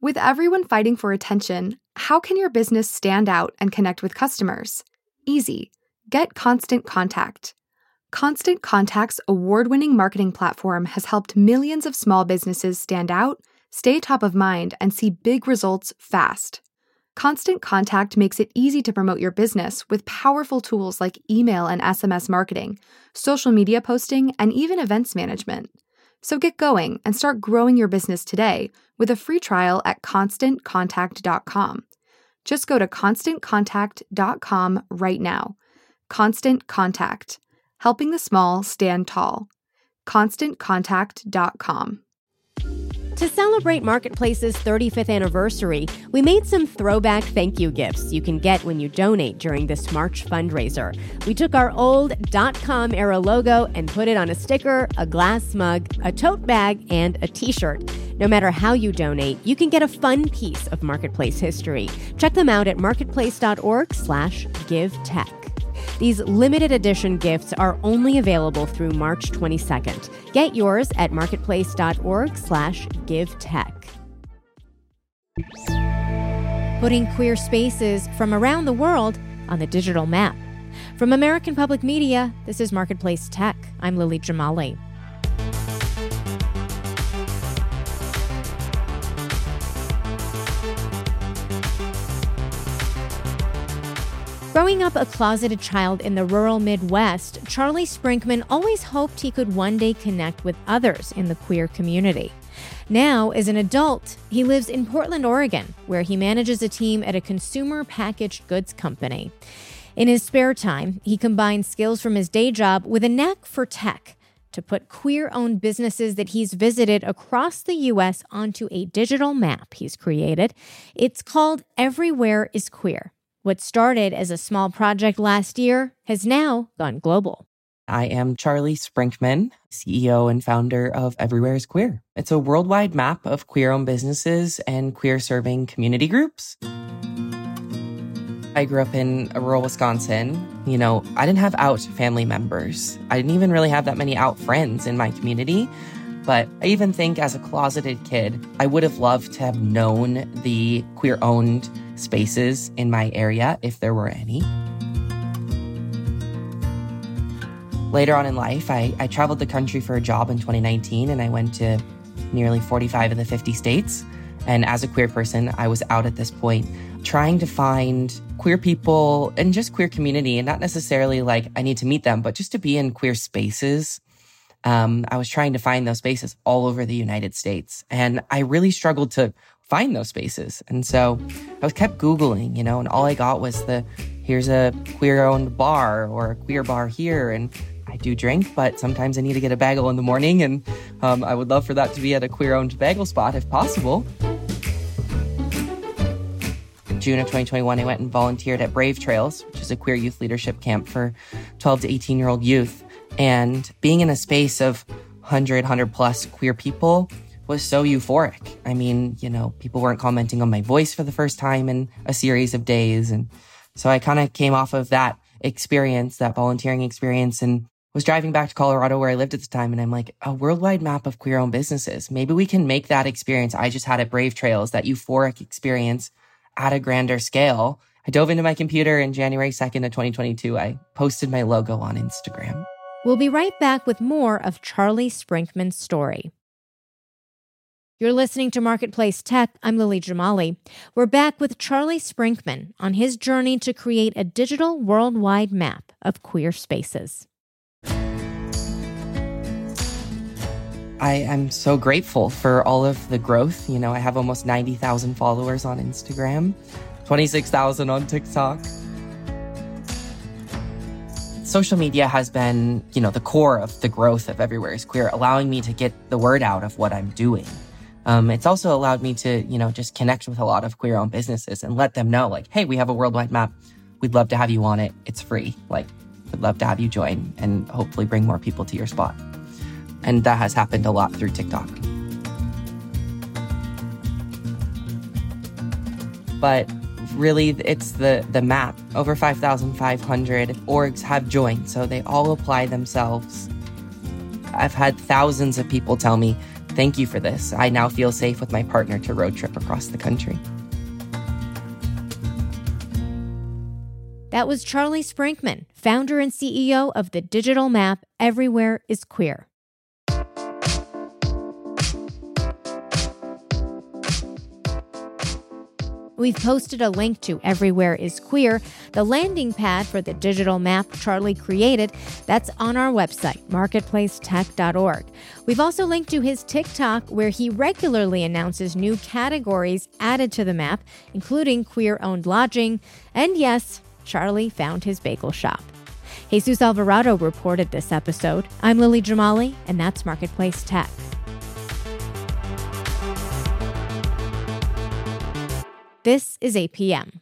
With everyone fighting for attention, how can your business stand out and connect with customers? Easy. Get Constant Contact. Constant Contact's award winning marketing platform has helped millions of small businesses stand out, stay top of mind, and see big results fast. Constant Contact makes it easy to promote your business with powerful tools like email and SMS marketing, social media posting, and even events management. So get going and start growing your business today with a free trial at constantcontact.com. Just go to constantcontact.com right now. Constant Contact, helping the small stand tall. ConstantContact.com. To celebrate Marketplace's 35th anniversary, we made some throwback thank you gifts you can get when you donate during this March fundraiser. We took our old .com era logo and put it on a sticker, a glass mug, a tote bag, and a t-shirt. No matter how you donate, you can get a fun piece of Marketplace history. Check them out at marketplace.org/give-tech. These limited edition gifts are only available through March 22nd. Get yours at marketplace.org/give-tech. Putting queer spaces from around the world on the digital map. From American Public Media, this is Marketplace Tech. I'm Lily Jamali. Growing up a closeted child in the rural Midwest, Charlie Sprinkman always hoped he could one day connect with others in the queer community. Now, as an adult, he lives in Portland, Oregon, where he manages a team at a consumer packaged goods company. In his spare time, he combines skills from his day job with a knack for tech to put queer owned businesses that he's visited across the U.S. onto a digital map he's created. It's called Everywhere is Queer. What started as a small project last year has now gone global. I am Charlie Sprinkman, CEO and founder of Everywhere is Queer. It's a worldwide map of queer owned businesses and queer serving community groups. I grew up in rural Wisconsin. You know, I didn't have out family members. I didn't even really have that many out friends in my community. But I even think as a closeted kid, I would have loved to have known the queer owned spaces in my area if there were any. Later on in life, I, I traveled the country for a job in 2019 and I went to nearly 45 of the 50 states. And as a queer person, I was out at this point trying to find queer people and just queer community and not necessarily like I need to meet them, but just to be in queer spaces. Um, I was trying to find those spaces all over the United States. And I really struggled to find those spaces. And so I was kept Googling, you know, and all I got was the here's a queer owned bar or a queer bar here. And I do drink, but sometimes I need to get a bagel in the morning. And um, I would love for that to be at a queer owned bagel spot if possible. June of 2021, I went and volunteered at Brave Trails, which is a queer youth leadership camp for 12 to 18 year old youth. And being in a space of 100, 100 plus queer people was so euphoric. I mean, you know, people weren't commenting on my voice for the first time in a series of days. And so I kind of came off of that experience, that volunteering experience and was driving back to Colorado where I lived at the time. And I'm like, a worldwide map of queer owned businesses. Maybe we can make that experience I just had at Brave Trails, that euphoric experience at a grander scale. I dove into my computer in January 2nd of 2022. I posted my logo on Instagram. We'll be right back with more of Charlie Sprinkman's story. You're listening to Marketplace Tech. I'm Lily Jamali. We're back with Charlie Sprinkman on his journey to create a digital worldwide map of queer spaces. I am so grateful for all of the growth. You know, I have almost 90,000 followers on Instagram, 26,000 on TikTok. Social media has been, you know, the core of the growth of Everywhere is Queer, allowing me to get the word out of what I'm doing. Um, it's also allowed me to, you know, just connect with a lot of queer owned businesses and let them know, like, hey, we have a worldwide map. We'd love to have you on it. It's free. Like, we'd love to have you join and hopefully bring more people to your spot. And that has happened a lot through TikTok. But really, it's the, the map. Over 5,500 orgs have joined, so they all apply themselves. I've had thousands of people tell me Thank you for this. I now feel safe with my partner to road trip across the country. That was Charlie Sprinkman, founder and CEO of the digital map Everywhere is Queer. We've posted a link to Everywhere is Queer, the landing pad for the digital map Charlie created. That's on our website, marketplacetech.org. We've also linked to his TikTok, where he regularly announces new categories added to the map, including queer owned lodging. And yes, Charlie found his bagel shop. Jesus Alvarado reported this episode. I'm Lily Jamali, and that's Marketplace Tech. This is APM.